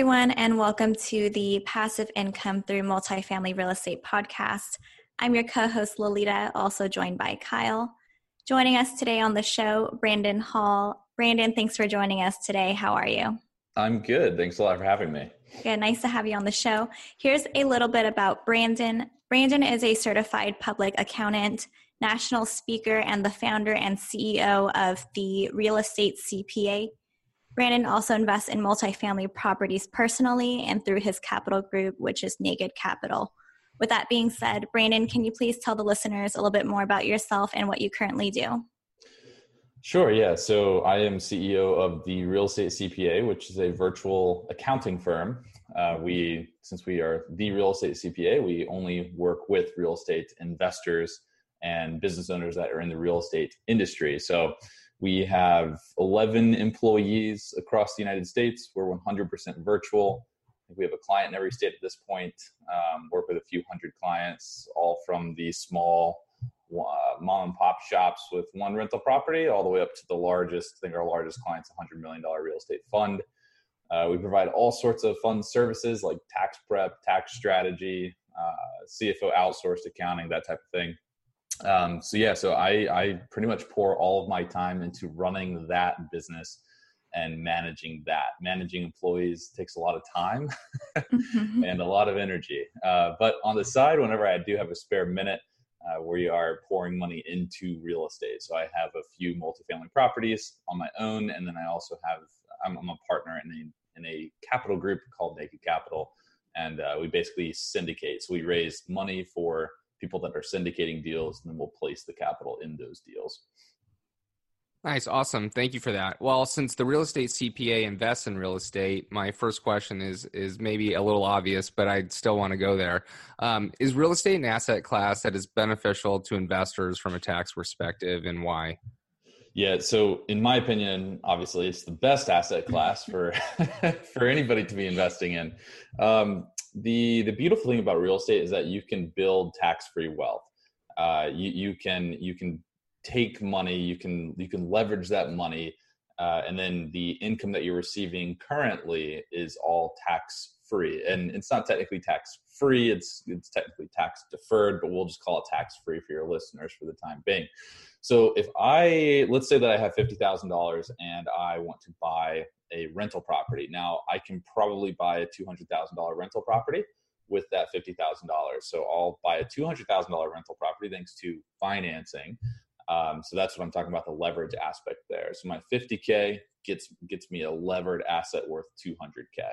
Everyone, and welcome to the Passive Income Through Multifamily Real Estate podcast. I'm your co host, Lolita, also joined by Kyle. Joining us today on the show, Brandon Hall. Brandon, thanks for joining us today. How are you? I'm good. Thanks a lot for having me. Yeah, Nice to have you on the show. Here's a little bit about Brandon. Brandon is a certified public accountant, national speaker, and the founder and CEO of the Real Estate CPA Brandon also invests in multifamily properties personally and through his capital group, which is Naked Capital. With that being said, Brandon, can you please tell the listeners a little bit more about yourself and what you currently do? Sure, yeah. So I am CEO of the Real Estate CPA, which is a virtual accounting firm. Uh, we, since we are the Real Estate CPA, we only work with real estate investors and business owners that are in the real estate industry. So we have 11 employees across the United States. We're 100% virtual. We have a client in every state at this point. Um, work with a few hundred clients, all from the small uh, mom and pop shops with one rental property, all the way up to the largest. I think our largest client's a $100 million real estate fund. Uh, we provide all sorts of fund services like tax prep, tax strategy, uh, CFO outsourced accounting, that type of thing. Um, so yeah, so I, I pretty much pour all of my time into running that business and managing that. Managing employees takes a lot of time mm-hmm. and a lot of energy. Uh, but on the side, whenever I do have a spare minute, uh, we are pouring money into real estate. So I have a few multifamily properties on my own, and then I also have I'm, I'm a partner in a in a capital group called Naked Capital, and uh, we basically syndicate. So we raise money for people that are syndicating deals, and then we'll place the capital in those deals. Nice, awesome. Thank you for that. Well, since the real estate CPA invests in real estate, my first question is is maybe a little obvious, but I still want to go there. Um, is real estate an asset class that is beneficial to investors from a tax perspective, and why? Yeah, so in my opinion, obviously, it's the best asset class for for anybody to be investing in. Um, the the beautiful thing about real estate is that you can build tax free wealth. Uh, you you can you can take money, you can you can leverage that money, uh, and then the income that you're receiving currently is all tax free. And it's not technically tax free; it's it's technically tax deferred, but we'll just call it tax free for your listeners for the time being. So if I let's say that I have fifty thousand dollars and I want to buy a rental property. Now I can probably buy a two hundred thousand dollar rental property with that fifty thousand dollars. So I'll buy a two hundred thousand dollar rental property thanks to financing. Um, so that's what I'm talking about the leverage aspect there. So my 50k gets gets me a levered asset worth 200k.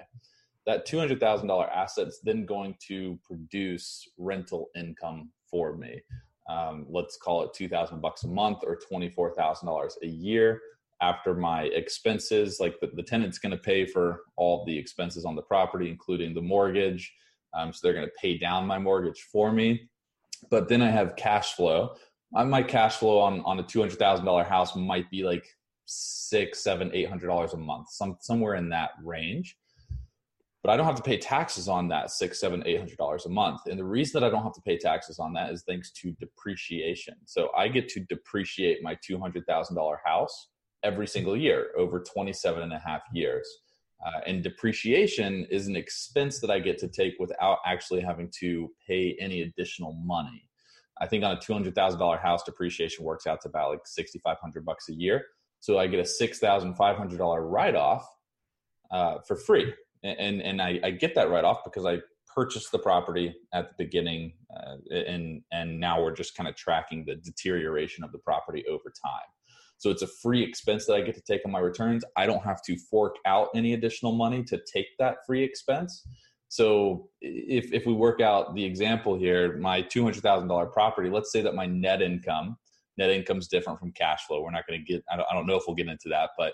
That $200,000 asset is then going to produce rental income for me. Um, let's call it 2,000 bucks a month or $24,000 a year after my expenses. Like the, the tenant's going to pay for all the expenses on the property including the mortgage. Um, so they're going to pay down my mortgage for me. But then i have cash flow. My cash flow on, on a $200000 house might be like six seven eight hundred dollars a month some somewhere in that range but i don't have to pay taxes on that six seven eight hundred dollars a month and the reason that i don't have to pay taxes on that is thanks to depreciation so i get to depreciate my $200000 house every single year over 27 and a half years. Uh, and depreciation is an expense that I get to take without actually having to pay any additional money. I think on a $200,000 house, depreciation works out to about like 6,500 bucks a year. So I get a $6,500 write off uh, for free. And, and I, I get that write off because I purchased the property at the beginning uh, and, and now we're just kind of tracking the deterioration of the property over time. So it's a free expense that I get to take on my returns. I don't have to fork out any additional money to take that free expense. So if, if we work out the example here, my $200,000 property, let's say that my net income net income is different from cash flow. We're not going to get. I don't, I don't know if we'll get into that, but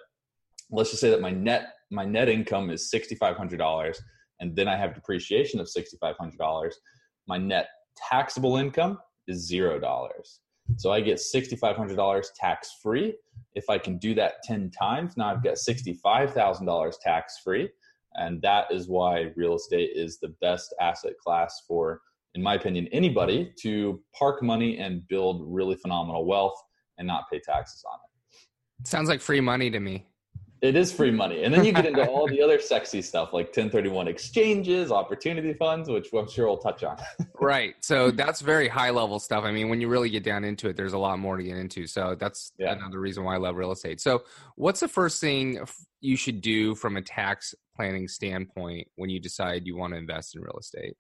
let's just say that my net my net income is sixty five hundred dollars, and then I have depreciation of sixty five hundred dollars. My net taxable income is zero dollars. So I get sixty five hundred dollars tax free. If I can do that ten times, now I've got sixty five thousand dollars tax free, and that is why real estate is the best asset class for, in my opinion, anybody to park money and build really phenomenal wealth and not pay taxes on it. Sounds like free money to me. It is free money. And then you get into all the other sexy stuff like 1031 exchanges, opportunity funds, which I'm sure we'll touch on. right. So that's very high level stuff. I mean, when you really get down into it, there's a lot more to get into. So that's yeah. another reason why I love real estate. So, what's the first thing you should do from a tax planning standpoint when you decide you want to invest in real estate?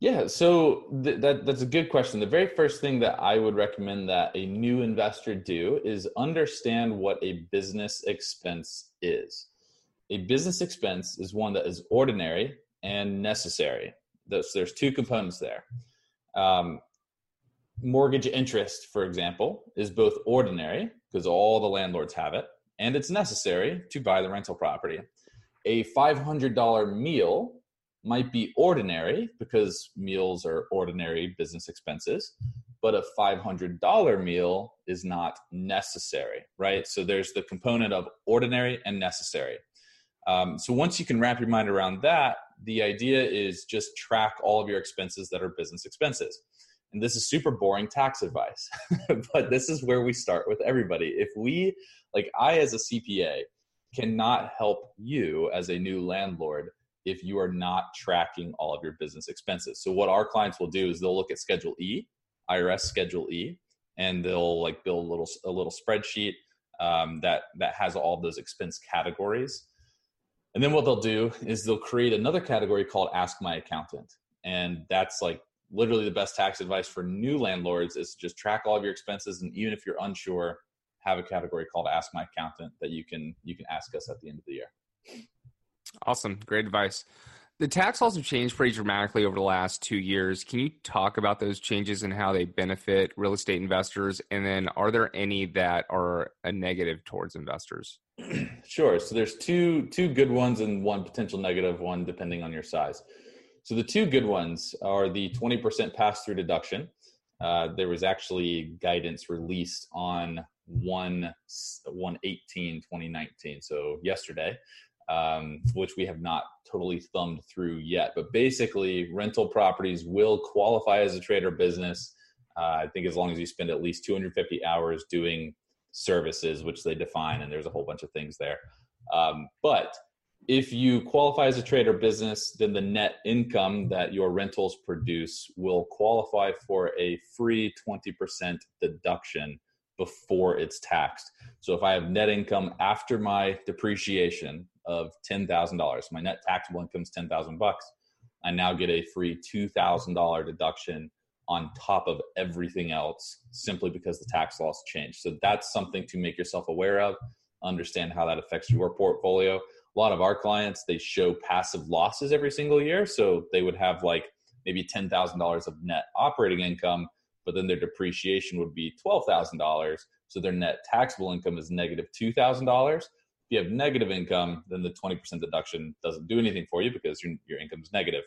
Yeah, so th- that that's a good question. The very first thing that I would recommend that a new investor do is understand what a business expense is. A business expense is one that is ordinary and necessary. There's, there's two components there. Um, mortgage interest, for example, is both ordinary because all the landlords have it, and it's necessary to buy the rental property. A $500 meal might be ordinary because meals are ordinary business expenses, but a $500 meal is not necessary, right? So there's the component of ordinary and necessary. Um, so once you can wrap your mind around that, the idea is just track all of your expenses that are business expenses. And this is super boring tax advice, but this is where we start with everybody. If we, like I as a CPA, cannot help you as a new landlord if you are not tracking all of your business expenses. So what our clients will do is they'll look at Schedule E, IRS Schedule E, and they'll like build a little a little spreadsheet um, that that has all those expense categories. And then what they'll do is they'll create another category called Ask My Accountant, and that's like literally the best tax advice for new landlords is just track all of your expenses, and even if you're unsure, have a category called Ask My Accountant that you can you can ask us at the end of the year. Awesome. Great advice. The tax laws have changed pretty dramatically over the last two years. Can you talk about those changes and how they benefit real estate investors? And then are there any that are a negative towards investors? Sure. So there's two two good ones and one potential negative one depending on your size. So the two good ones are the 20% pass through deduction. Uh, there was actually guidance released on 1 118 2019 so yesterday um, which we have not totally thumbed through yet. But basically, rental properties will qualify as a trade or business. Uh, I think as long as you spend at least 250 hours doing services, which they define, and there's a whole bunch of things there. Um, but if you qualify as a trade or business, then the net income that your rentals produce will qualify for a free 20% deduction before it's taxed. So if I have net income after my depreciation of $10,000. My net taxable income is 10,000 bucks. I now get a free $2,000 deduction on top of everything else simply because the tax laws changed. So that's something to make yourself aware of, understand how that affects your portfolio. A lot of our clients, they show passive losses every single year. So they would have like maybe $10,000 of net operating income, but then their depreciation would be $12,000. So their net taxable income is negative $2,000 you have negative income, then the 20% deduction doesn't do anything for you because your, your income is negative.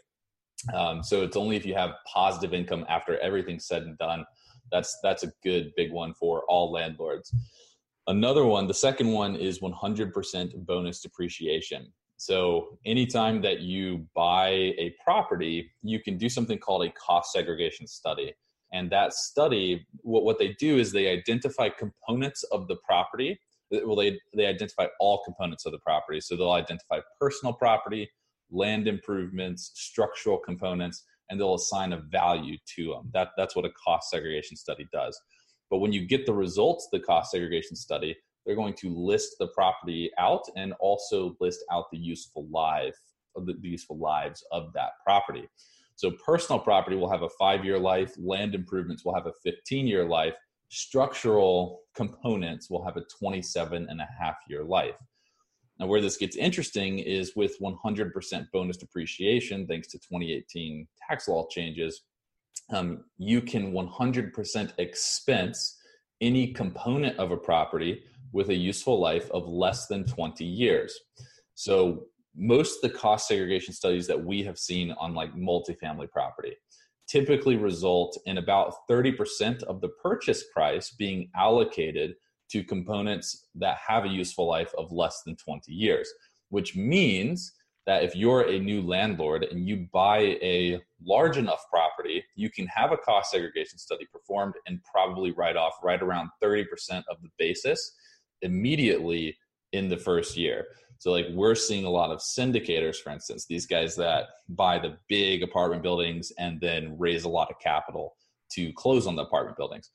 Um, so it's only if you have positive income after everything's said and done. That's that's a good big one for all landlords. Another one, the second one is 100% bonus depreciation. So anytime that you buy a property, you can do something called a cost segregation study. And that study, what, what they do is they identify components of the property well they they identify all components of the property. So they'll identify personal property land improvements structural components and they'll assign a value to them that that's what a cost segregation study does. But when you get the results the cost segregation study they're going to list the property out and also list out the useful life of the, the useful lives of that property. So personal property will have a five year life land improvements will have a 15 year life structural components will have a 27 and a half year life. Now, where this gets interesting is with 100% bonus depreciation, thanks to 2018 tax law changes, um, you can 100% expense any component of a property with a useful life of less than 20 years. So most of the cost segregation studies that we have seen on like multifamily property typically result in about 30% of the purchase price being allocated to components that have a useful life of less than 20 years, which means that if you're a new landlord and you buy a large enough property, you can have a cost segregation study performed and probably write off right around 30% of the basis immediately in the first year. So, like, we're seeing a lot of syndicators, for instance, these guys that buy the big apartment buildings and then raise a lot of capital to close on the apartment buildings.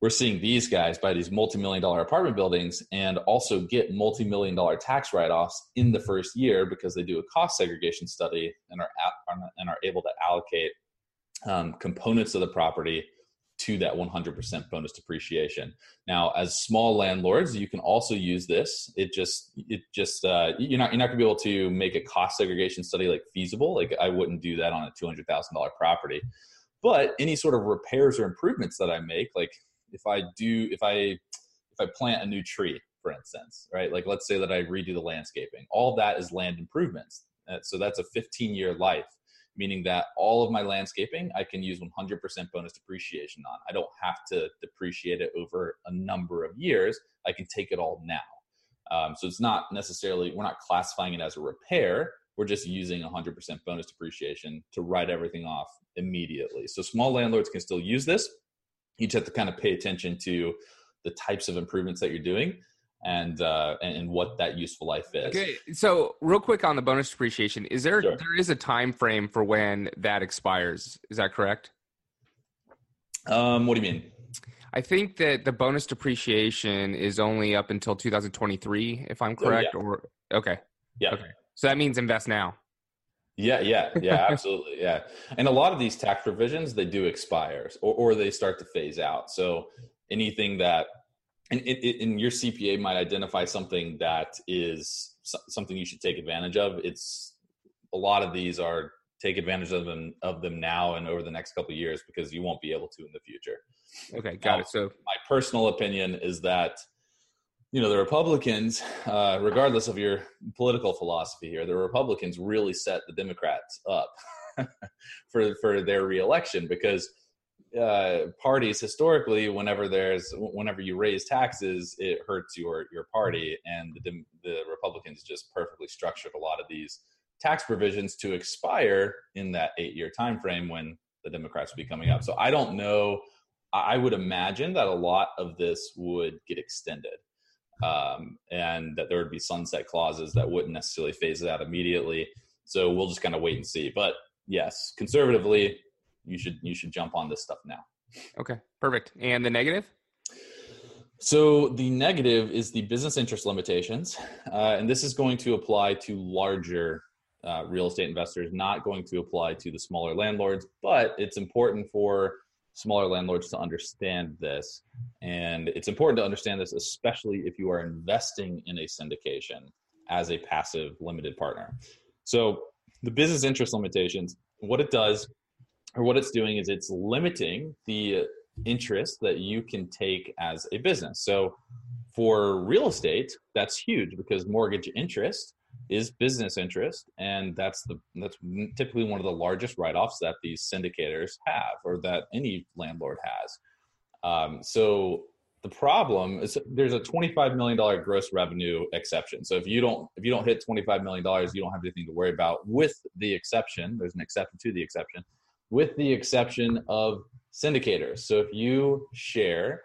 We're seeing these guys buy these multi-million dollar apartment buildings and also get multi-million dollar tax write-offs in the first year because they do a cost segregation study and are and are able to allocate um, components of the property to that 100% bonus depreciation. Now, as small landlords, you can also use this. It just it just uh, you're not you're not gonna be able to make a cost segregation study like feasible. Like I wouldn't do that on a two hundred thousand dollar property. But any sort of repairs or improvements that I make, like if I do if I if I plant a new tree, for instance, right? Like let's say that I redo the landscaping. All that is land improvements. Uh, so that's a 15 year life, meaning that all of my landscaping I can use 100% bonus depreciation on. I don't have to depreciate it over a number of years. I can take it all now. Um, so it's not necessarily we're not classifying it as a repair. We're just using 100% bonus depreciation to write everything off immediately. So small landlords can still use this you just have to kind of pay attention to the types of improvements that you're doing and uh, and, what that useful life is. Okay, so real quick on the bonus depreciation, is there sure. there is a time frame for when that expires? Is that correct? Um, what do you mean? I think that the bonus depreciation is only up until 2023, if I'm correct. Oh, yeah. Or okay, yeah. Okay, so that means invest now. Yeah, yeah, yeah, absolutely. Yeah. And a lot of these tax provisions, they do expire or, or they start to phase out. So anything that, and, in your CPA might identify something that is something you should take advantage of. It's a lot of these are take advantage of them of them now and over the next couple of years because you won't be able to in the future. Okay, got now, it. So my personal opinion is that you know the republicans uh, regardless of your political philosophy here the republicans really set the democrats up for for their reelection because uh, parties historically whenever there's whenever you raise taxes it hurts your your party and the, the republicans just perfectly structured a lot of these tax provisions to expire in that eight year time frame when the democrats will be coming up so i don't know i would imagine that a lot of this would get extended um, and that there would be sunset clauses that wouldn't necessarily phase it out immediately. So we'll just kind of wait and see. But yes, conservatively, you should you should jump on this stuff now. Okay, perfect. And the negative? So the negative is the business interest limitations, uh, and this is going to apply to larger uh, real estate investors, not going to apply to the smaller landlords. But it's important for smaller landlords to understand this. And it's important to understand this, especially if you are investing in a syndication as a passive limited partner. So, the business interest limitations, what it does or what it's doing is it's limiting the interest that you can take as a business. So, for real estate, that's huge because mortgage interest is business interest and that's the that's typically one of the largest write-offs that these syndicators have or that any landlord has. Um, so the problem is there's a 25 million dollar gross revenue exception. So if you don't if you don't hit 25 million dollars you don't have anything to worry about with the exception. There's an exception to the exception with the exception of syndicators so if you share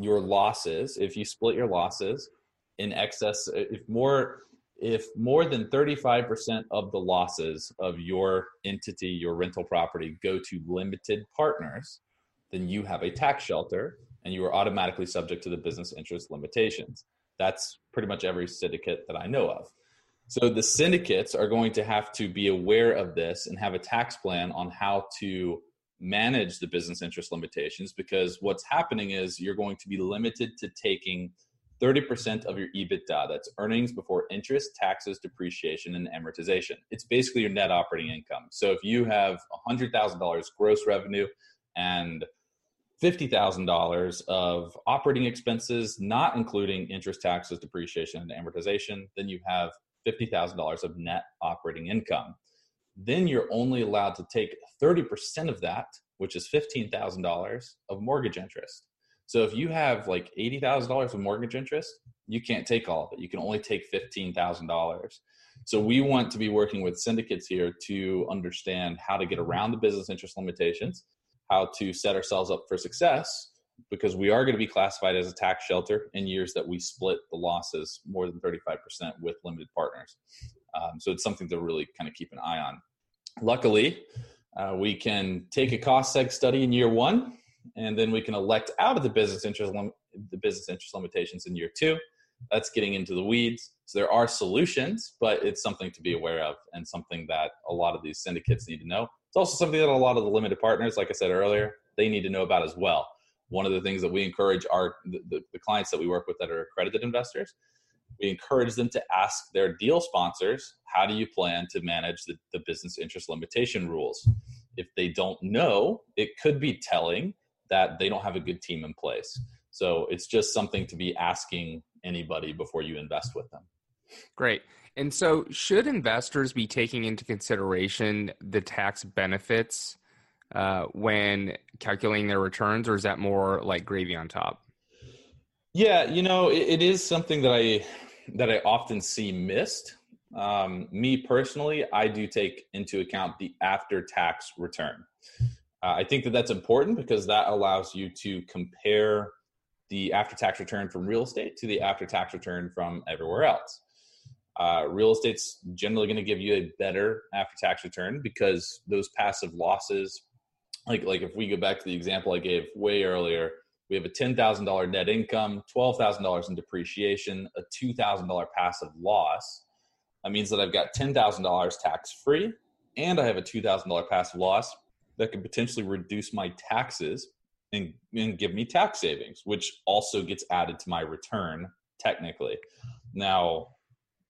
your losses if you split your losses in excess if more if more than 35% of the losses of your entity, your rental property, go to limited partners, then you have a tax shelter and you are automatically subject to the business interest limitations. That's pretty much every syndicate that I know of. So the syndicates are going to have to be aware of this and have a tax plan on how to manage the business interest limitations because what's happening is you're going to be limited to taking 30% of your EBITDA. That's earnings before interest, taxes, depreciation, and amortization. It's basically your net operating income. So if you have $100,000 gross revenue and $50,000 of operating expenses, not including interest, taxes, depreciation, and amortization. Then you have $50,000 of net operating income. Then you're only allowed to take 30% of that, which is $15,000 of mortgage interest. So if you have like $80,000 of mortgage interest, you can't take all of it. You can only take $15,000. So we want to be working with syndicates here to understand how to get around the business interest limitations, how to set ourselves up for success, because we are going to be classified as a tax shelter in years that we split the losses more than 35% with limited partners. Um, so it's something to really kind of keep an eye on. Luckily, uh, we can take a cost seg study in year one, and then we can elect out of the business interest lim- the business interest limitations in year two. That's getting into the weeds. So there are solutions, but it's something to be aware of and something that a lot of these syndicates need to know. It's also something that a lot of the limited partners, like I said earlier, they need to know about as well. One of the things that we encourage our the, the, clients that we work with that are accredited investors, we encourage them to ask their deal sponsors, how do you plan to manage the, the business interest limitation rules? If they don't know, it could be telling that they don't have a good team in place. So it's just something to be asking anybody before you invest with them. Great. And so, should investors be taking into consideration the tax benefits uh, when calculating their returns, or is that more like gravy on top? Yeah, you know, it, it is something that I that I often see missed. Um, me personally, I do take into account the after-tax return. Uh, I think that that's important because that allows you to compare the after-tax return from real estate to the after-tax return from everywhere else. Uh, real estate's generally going to give you a better after-tax return because those passive losses, like like if we go back to the example I gave way earlier, we have a $10,000 net income, $12,000 in depreciation, a $2,000 passive loss. That means that I've got $10,000 tax free and I have a $2,000 passive loss that could potentially reduce my taxes and, and give me tax savings, which also gets added to my return technically. Now,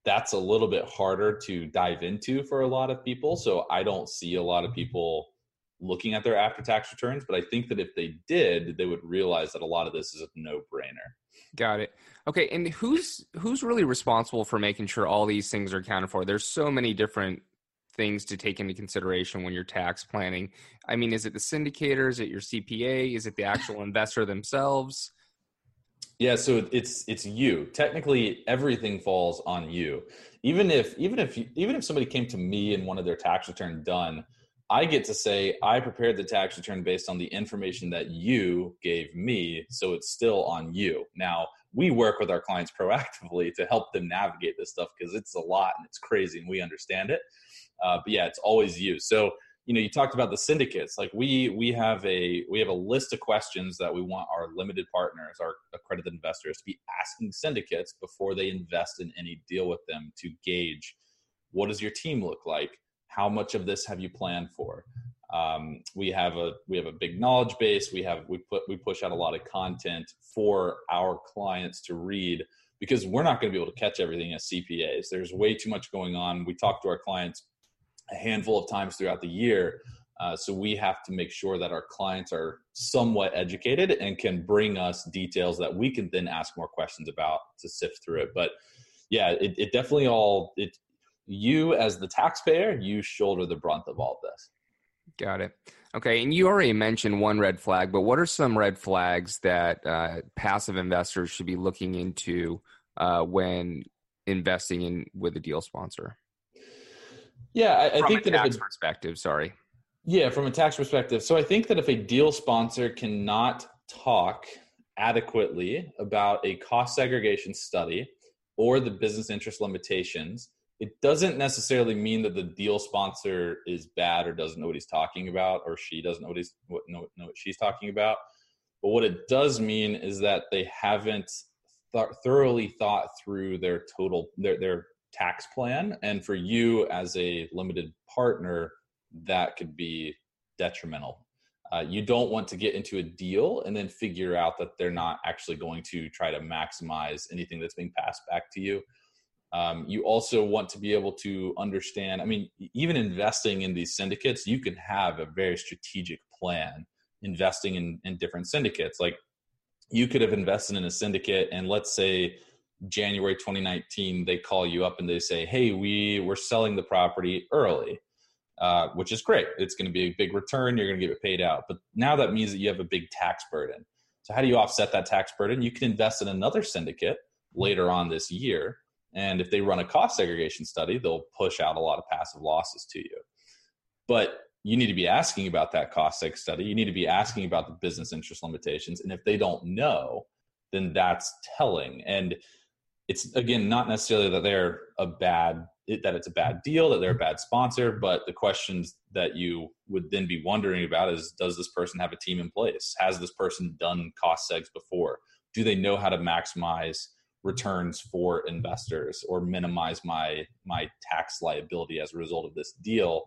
that's a little bit harder to dive into for a lot of people. So I don't see a lot of people looking at their after tax returns, but I think that if they did, they would realize that a lot of this is a no brainer. Got it. Okay, and who's who's really responsible for making sure all these things are accounted for? There's so many different things to take into consideration when you're tax planning. I mean, is it the syndicator? Is it your CPA? Is it the actual investor themselves? Yeah, so it's it's you. Technically, everything falls on you. Even if even if even if somebody came to me and wanted their tax return done, I get to say I prepared the tax return based on the information that you gave me, so it's still on you. Now, we work with our clients proactively to help them navigate this stuff because it's a lot and it's crazy and we understand it. Uh, but yeah, it's always you. So, you know, you talked about the syndicates. Like we we have a we have a list of questions that we want our limited partners, our accredited investors, to be asking syndicates before they invest in any deal with them to gauge what does your team look like how much of this have you planned for? Um, we have a we have a big knowledge base. We have we put we push out a lot of content for our clients to read because we're not going to be able to catch everything as cpas there's way too much going on. We talk to our clients a handful of times throughout the year uh, so we have to make sure that our clients are somewhat educated and can bring us details that we can then ask more questions about to sift through it. But yeah it, it definitely all it you as the taxpayer you shoulder the brunt of all this. Got it. Okay and you already mentioned one red flag but what are some red flags that uh, passive investors should be looking into uh, when investing in with a deal sponsor? Yeah i, I think that if a tax perspective sorry. Yeah from a tax perspective. So i think that if a deal sponsor cannot talk adequately about a cost segregation study or the business interest limitations it doesn't necessarily mean that the deal sponsor is bad or doesn't know what he's talking about or she doesn't know what he's what know, know what she's talking about. But what it does mean is that they haven't th- thoroughly thought through their total their their tax plan. And for you as a limited partner that could be detrimental. Uh, you don't want to get into a deal and then figure out that they're not actually going to try to maximize anything that's being passed back to you um, you also want to be able to understand. I mean, even investing in these syndicates, you can have a very strategic plan investing in, in different syndicates. Like you could have invested in a syndicate and let's say January 2019, they call you up and they say, Hey, we we're selling the property early, uh, which is great. It's going to be a big return. You're going to get it paid out. But now that means that you have a big tax burden. So how do you offset that tax burden? You can invest in another syndicate later on this year. And if they run a cost segregation study, they'll push out a lot of passive losses to you. But you need to be asking about that cost seg study. You need to be asking about the business interest limitations. And if they don't know, then that's telling. And it's again not necessarily that they're a bad that it's a bad deal that they're a bad sponsor but the questions that you would then be wondering about is does this person have a team in place has this person done cost segs before do they know how to maximize returns for investors or minimize my my tax liability as a result of this deal.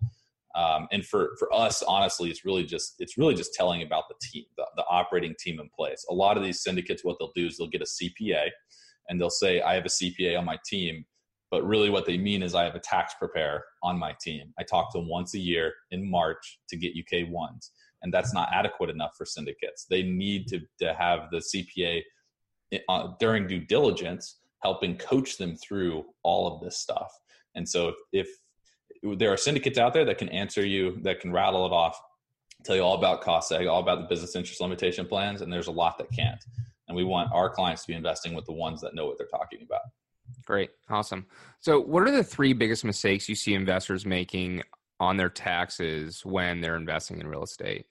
Um, and for for us honestly it's really just it's really just telling about the team the, the operating team in place. A lot of these syndicates what they'll do is they'll get a cpa and they'll say i have a cpa on my team but really what they mean is i have a tax preparer on my team. I talk to them once a year in march to get uk ones and that's not adequate enough for syndicates. They need to, to have the cpa uh, during due diligence helping coach them through all of this stuff. And so if, if there are syndicates out there that can answer you that can rattle it off tell you all about cost seg all about the business interest limitation plans and there's a lot that can't. And we want our clients to be investing with the ones that know what they're talking about. Great. Awesome. So what are the three biggest mistakes you see investors making on their taxes when they're investing in real estate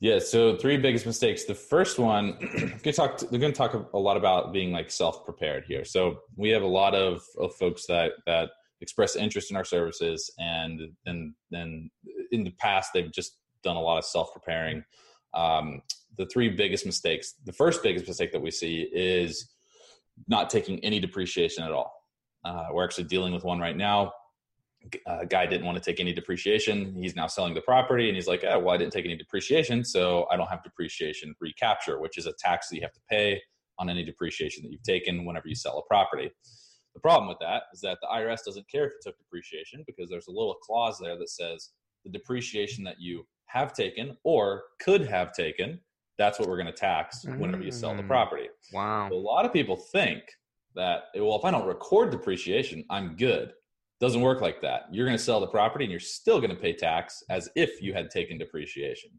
yeah so three biggest mistakes the first one we talk we're going to talk a lot about being like self-prepared here so we have a lot of, of folks that that express interest in our services and then then in the past they've just done a lot of self-preparing um, the three biggest mistakes. The first biggest mistake that we see is not taking any depreciation at all. Uh, we're actually dealing with one right now. A guy didn't want to take any depreciation. He's now selling the property, and he's like, "Oh, well, I didn't take any depreciation, so I don't have depreciation recapture, which is a tax that you have to pay on any depreciation that you've taken whenever you sell a property." The problem with that is that the IRS doesn't care if you took depreciation because there's a little clause there that says the depreciation that you have taken or could have taken that's what we're going to tax whenever you sell the mm. property. Wow. So a lot of people think that, well, if I don't record depreciation, I'm good. Doesn't work like that. You're going to sell the property and you're still going to pay tax as if you had taken depreciation.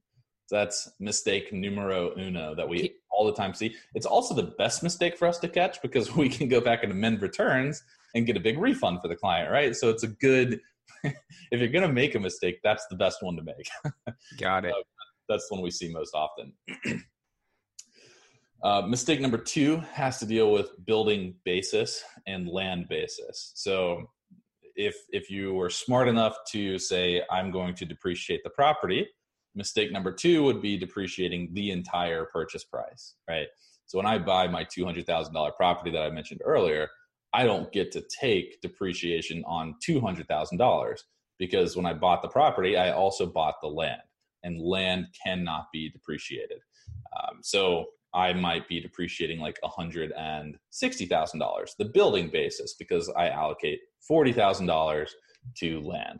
So that's mistake numero uno that we all the time see. It's also the best mistake for us to catch because we can go back and amend returns and get a big refund for the client, right? So it's a good, if you're going to make a mistake, that's the best one to make. Got it. that's the one we see most often. uh, mistake number two has to deal with building basis and land basis. So if if you were smart enough to say I'm going to depreciate the property, mistake number two would be depreciating the entire purchase price, right? So when I buy my two hundred thousand dollar property that I mentioned earlier, I don't get to take depreciation on two hundred thousand dollars because when I bought the property, I also bought the land and land cannot be depreciated. Um, so I might be depreciating like $160,000, the building basis, because I allocate $40,000 to land.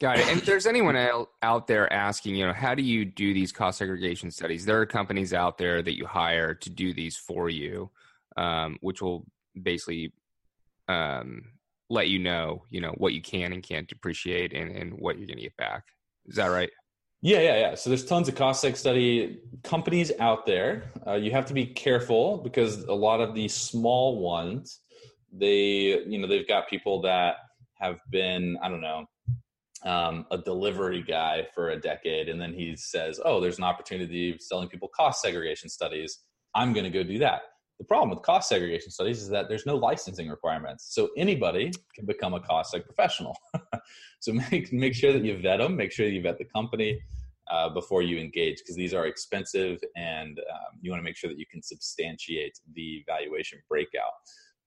Got it. And if there's anyone out there asking, you know, how do you do these cost segregation studies? There are companies out there that you hire to do these for you, um, which will basically um, let you know, you know, what you can and can't depreciate and, and what you're going to get back. Is that right? Yeah, yeah, yeah. So there's tons of cost seg study companies out there. Uh, you have to be careful because a lot of these small ones, they, you know, they've got people that have been, I don't know, um, a delivery guy for a decade, and then he says, "Oh, there's an opportunity selling people cost segregation studies. I'm going to go do that." The problem with cost segregation studies is that there's no licensing requirements. So anybody can become a cost seg professional. so make, make sure that you vet them, make sure you vet the company uh, before you engage because these are expensive and um, you want to make sure that you can substantiate the valuation breakout.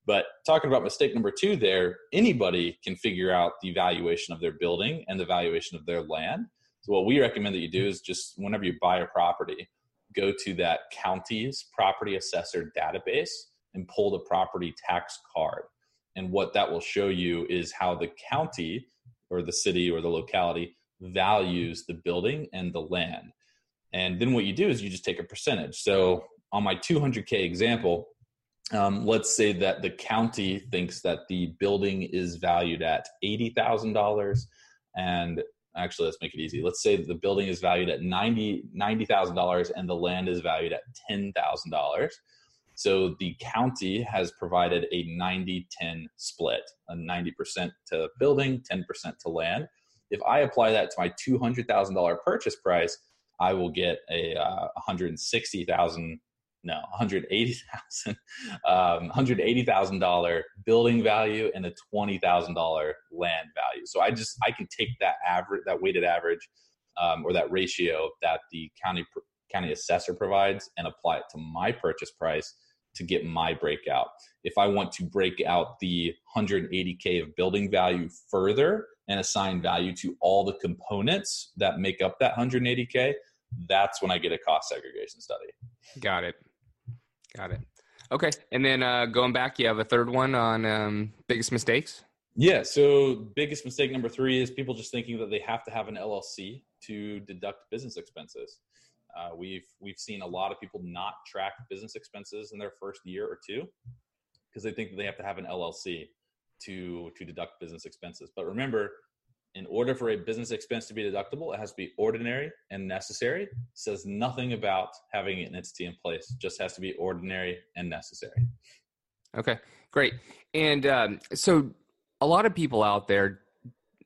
But talking about mistake number two there, anybody can figure out the valuation of their building and the valuation of their land. So what we recommend that you do is just whenever you buy a property, go to that county's property assessor database and pull the property tax card. And what that will show you is how the county or the city or the locality values the building and the land. And then what you do is you just take a percentage. So on my 200K example, um, let's say that the county thinks that the building is valued at $80,000 and actually let's make it easy. Let's say the building is valued at 90 $90000 and the land is valued at $10000 so the county has provided a 90-10 split a 90% to building 10% to land. If i apply that to my $200000 purchase price i will get a uh, 160000 no, 180,000, um, $180,000 building value and a $20,000 land value. So I just, I can take that average, that weighted average, um, or that ratio that the county, county assessor provides and apply it to my purchase price to get my breakout. If I want to break out the 180K of building value further and assign value to all the components that make up that 180K, that's when I get a cost segregation study. Got it. Got it. Okay, and then uh, going back, you have a third one on um, biggest mistakes. Yeah. So biggest mistake number three is people just thinking that they have to have an LLC to deduct business expenses. Uh, we've we've seen a lot of people not track business expenses in their first year or two because they think that they have to have an LLC to to deduct business expenses. But remember, in order for a business expense to be deductible, it has to be ordinary and necessary. It says nothing about having an entity in place; it just has to be ordinary and necessary. Okay, great. And um, so, a lot of people out there,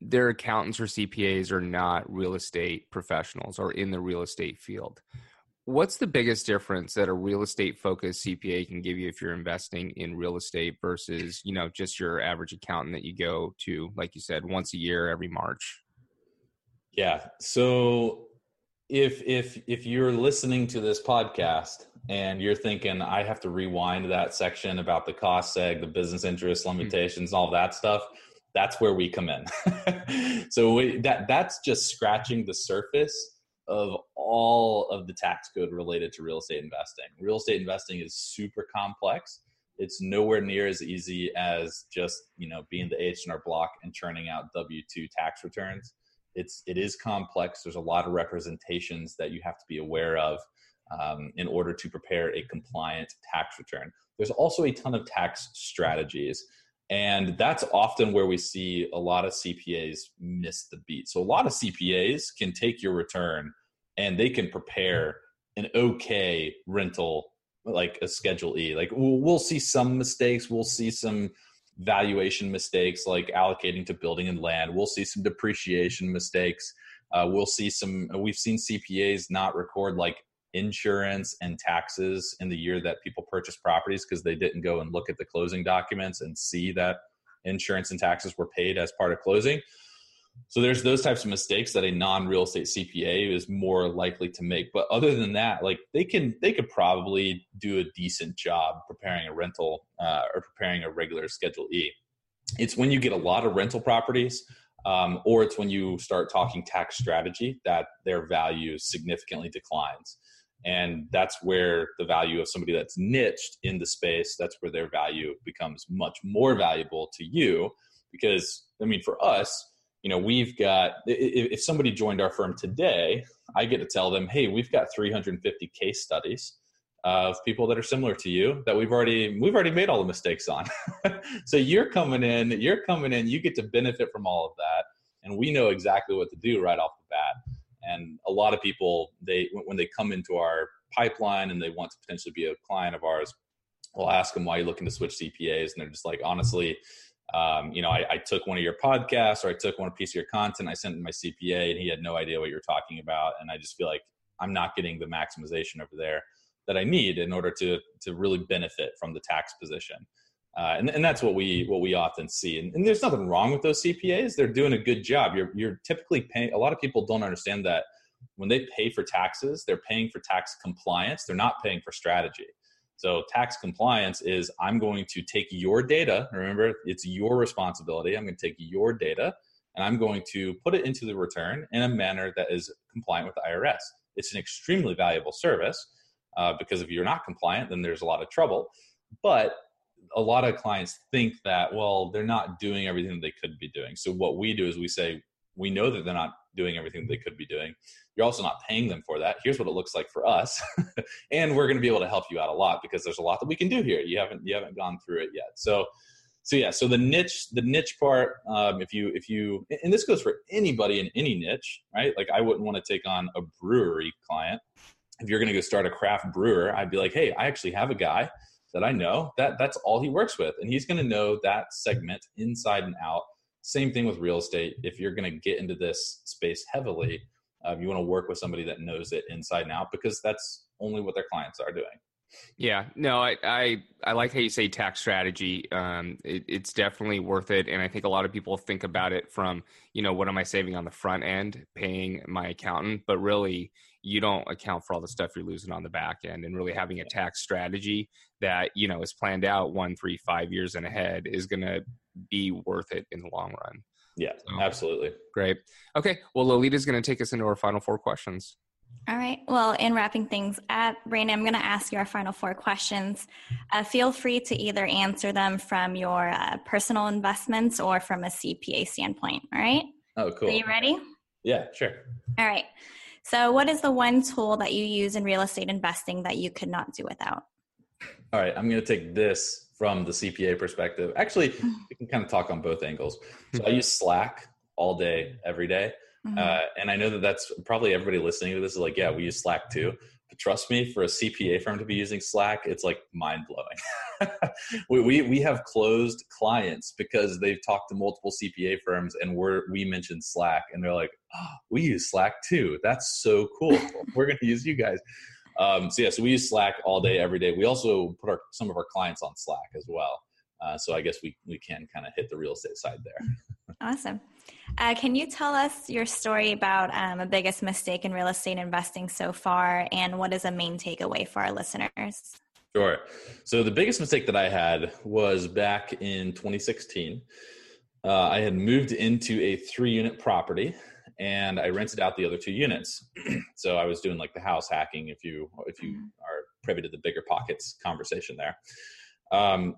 their accountants or CPAs are not real estate professionals or in the real estate field what's the biggest difference that a real estate focused cpa can give you if you're investing in real estate versus you know just your average accountant that you go to like you said once a year every march yeah so if if if you're listening to this podcast and you're thinking i have to rewind that section about the cost seg the business interest hmm. limitations mm-hmm. all that stuff that's where we come in so we, that that's just scratching the surface of all of the tax code related to real estate investing. Real estate investing is super complex. It's nowhere near as easy as just you know being the H&R Block and churning out W two tax returns. It's it is complex. There's a lot of representations that you have to be aware of um, in order to prepare a compliant tax return. There's also a ton of tax strategies. And that's often where we see a lot of CPAs miss the beat. So a lot of CPAs can take your return and they can prepare an okay rental like a schedule E. Like we'll, see some mistakes, we'll see some valuation mistakes like allocating to building and land. We'll see some depreciation mistakes. Uh, we'll see some. We've seen CPAs not record like insurance and taxes in the year that people purchase properties because they didn't go and look at the closing documents and see that insurance and taxes were paid as part of closing. So there's those types of mistakes that a non-real estate CPA is more likely to make. But other than that, like they can they could probably do a decent job preparing a rental uh, or preparing a regular Schedule E. It's when you get a lot of rental properties, um, or it's when you start talking tax strategy that their value significantly declines. And that's where the value of somebody that's niched in the space, that's where their value becomes much more valuable to you. Because, I mean, for us, you know we've got if somebody joined our firm today i get to tell them hey we've got 350 case studies of people that are similar to you that we've already we've already made all the mistakes on. So you're coming in you're coming in you get to benefit from all of that and we know exactly what to do right off the bat. And a lot of people they when they come into our pipeline and they want to potentially be a client of ours we'll ask them why you're looking to switch cpas and they're just like honestly um, you know, I, I, took one of your podcasts or I took one piece of your content, I sent it to my CPA and he had no idea what you're talking about. And I just feel like I'm not getting the maximization over there that I need in order to, to really benefit from the tax position. Uh, and, and that's what we, what we often see. And, and there's nothing wrong with those CPAs. They're doing a good job. You're, you're typically paying, a lot of people don't understand that when they pay for taxes, they're paying for tax compliance. They're not paying for strategy. So tax compliance is I'm going to take your data. Remember, it's your responsibility. I'm going to take your data and I'm going to put it into the return in a manner that is compliant with the IRS. It's an extremely valuable service uh, because if you're not compliant, then there's a lot of trouble. But a lot of clients think that well, they're not doing everything they could be doing. So what we do is we say we know that they're not doing everything they could be doing. You're also not paying them for that. Here's what it looks like for us, and we're going to be able to help you out a lot because there's a lot that we can do here. You haven't you haven't gone through it yet. So so yeah so the niche the niche part um, if you if you and this goes for anybody in any niche right like i wouldn't want to take on a brewery client if you're going to go start a craft brewer i'd be like hey i actually have a guy that i know that that's all he works with and he's going to know that segment inside and out same thing with real estate if you're going to get into this space heavily um, you want to work with somebody that knows it inside and out because that's only what their clients are doing yeah, no, I, I, I like how you say tax strategy. Um, it, it's definitely worth it, and I think a lot of people think about it from, you know, what am I saving on the front end, paying my accountant, but really, you don't account for all the stuff you're losing on the back end, and really having a tax strategy that you know is planned out one, three, five years and ahead is going to be worth it in the long run. Yeah, so, absolutely. Great. Okay, well, Lolita's going to take us into our final four questions. All right. Well, in wrapping things up, Raina, I'm going to ask you our final four questions. Uh, feel free to either answer them from your uh, personal investments or from a CPA standpoint. All right. Oh, cool. Are you ready? Yeah, sure. All right. So, what is the one tool that you use in real estate investing that you could not do without? All right. I'm going to take this from the CPA perspective. Actually, we can kind of talk on both angles. So, I use Slack all day, every day. Mm-hmm. Uh, and I know that that's probably everybody listening to this is like, yeah, we use Slack too. But trust me, for a CPA firm to be using Slack, it's like mind blowing. we, we, we have closed clients because they've talked to multiple CPA firms and we're, we mentioned Slack and they're like, oh, we use Slack too. That's so cool. we're going to use you guys. Um, so yeah, so we use Slack all day, every day. We also put our, some of our clients on Slack as well. Uh, so I guess we, we can kind of hit the real estate side there. Awesome. Uh, can you tell us your story about um, a biggest mistake in real estate investing so far, and what is a main takeaway for our listeners? Sure. So the biggest mistake that I had was back in 2016. Uh, I had moved into a three-unit property, and I rented out the other two units. so I was doing like the house hacking. If you if you mm-hmm. are privy to the BiggerPockets conversation there. Um,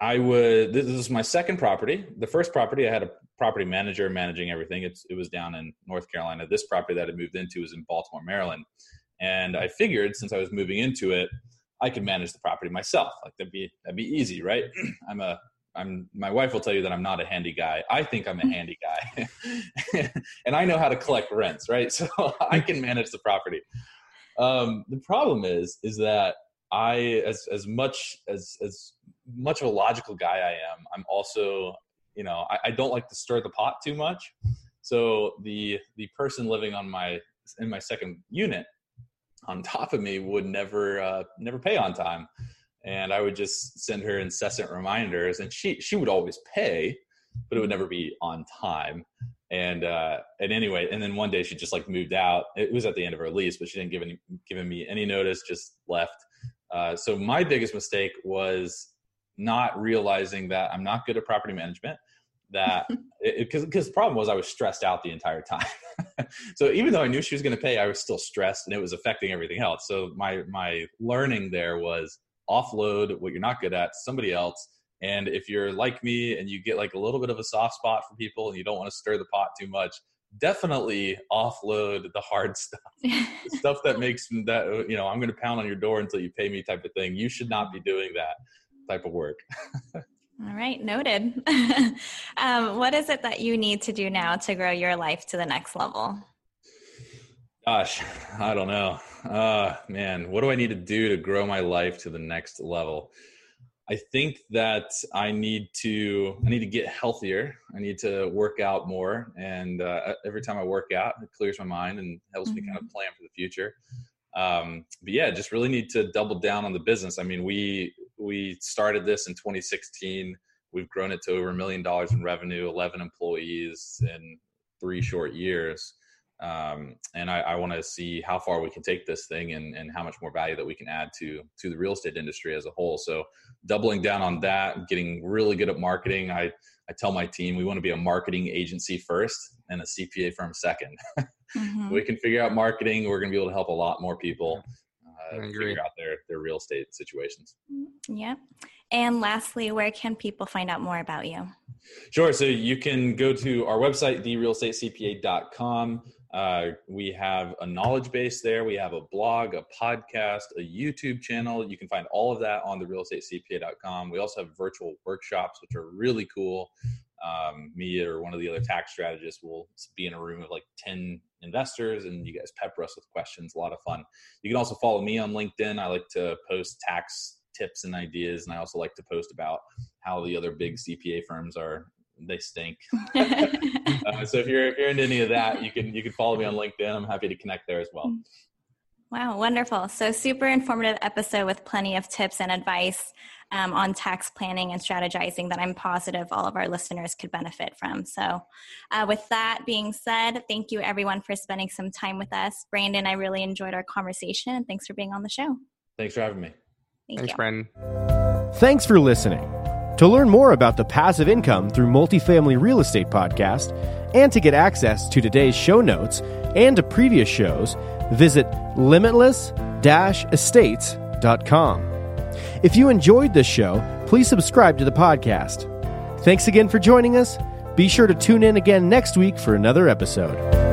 I would. This is my second property. The first property, I had a property manager managing everything. It's, it was down in North Carolina. This property that I moved into was in Baltimore, Maryland. And I figured since I was moving into it, I could manage the property myself. Like that'd be that'd be easy, right? I'm a I'm my wife will tell you that I'm not a handy guy. I think I'm a handy guy, and I know how to collect rents, right? So I can manage the property. Um, the problem is, is that I, as as much as as much of a logical guy I am, I'm also, you know, I, I don't like to stir the pot too much. So the the person living on my in my second unit on top of me would never uh, never pay on time, and I would just send her incessant reminders, and she she would always pay, but it would never be on time. And uh, and anyway, and then one day she just like moved out. It was at the end of her lease, but she didn't give any giving me any notice. Just left. Uh, so my biggest mistake was not realizing that I'm not good at property management. That because because the problem was I was stressed out the entire time. so even though I knew she was going to pay, I was still stressed, and it was affecting everything else. So my my learning there was offload what you're not good at to somebody else. And if you're like me and you get like a little bit of a soft spot for people and you don't want to stir the pot too much, definitely offload the hard stuff. Stuff that makes that you know i'm going to pound on your door until you pay me type of thing. You should not be doing that type of work. All right noted. Um, what is it that you need to do now to grow your life to the next level gosh i don't know uh man what do i need to do to grow my life to the next level I think that I need to I need to get healthier. I need to work out more, and uh, every time I work out, it clears my mind and helps mm-hmm. me kind of plan for the future. Um, but yeah, just really need to double down on the business. I mean, we we started this in 2016. We've grown it to over a million dollars in revenue, 11 employees in three short years. Um, and I, I want to see how far we can take this thing and, and how much more value that we can add to to the real estate industry as a whole. So doubling down on that, getting really good at marketing. I I tell my team we want to be a marketing agency first and a CPA firm second. Mm-hmm. we can figure out marketing. We're going to be able to help a lot more people. Uh, uh, figure out their their real estate situations. Yeah. And lastly, where can people find out more about you? Sure. So you can go to our website, therealestatecpa.com. Uh, we have a knowledge base there. We have a blog, a podcast, a YouTube channel. You can find all of that on the realestatecpa.com. We also have virtual workshops, which are really cool. Um, me or one of the other tax strategists will be in a room of like 10 investors and you guys pepper us with questions. A lot of fun. You can also follow me on LinkedIn. I like to post tax tips and ideas. And I also like to post about how the other big CPA firms are they stink. uh, so if you're if you're into any of that, you can you can follow me on LinkedIn. I'm happy to connect there as well. Wow, wonderful! So super informative episode with plenty of tips and advice um, on tax planning and strategizing that I'm positive all of our listeners could benefit from. So, uh, with that being said, thank you everyone for spending some time with us. Brandon, I really enjoyed our conversation, and thanks for being on the show. Thanks for having me. Thank Thanks, you. Brandon. Thanks for listening. To learn more about the passive income through multifamily real estate podcast, and to get access to today's show notes and to previous shows, visit limitless estates.com. If you enjoyed this show, please subscribe to the podcast. Thanks again for joining us. Be sure to tune in again next week for another episode.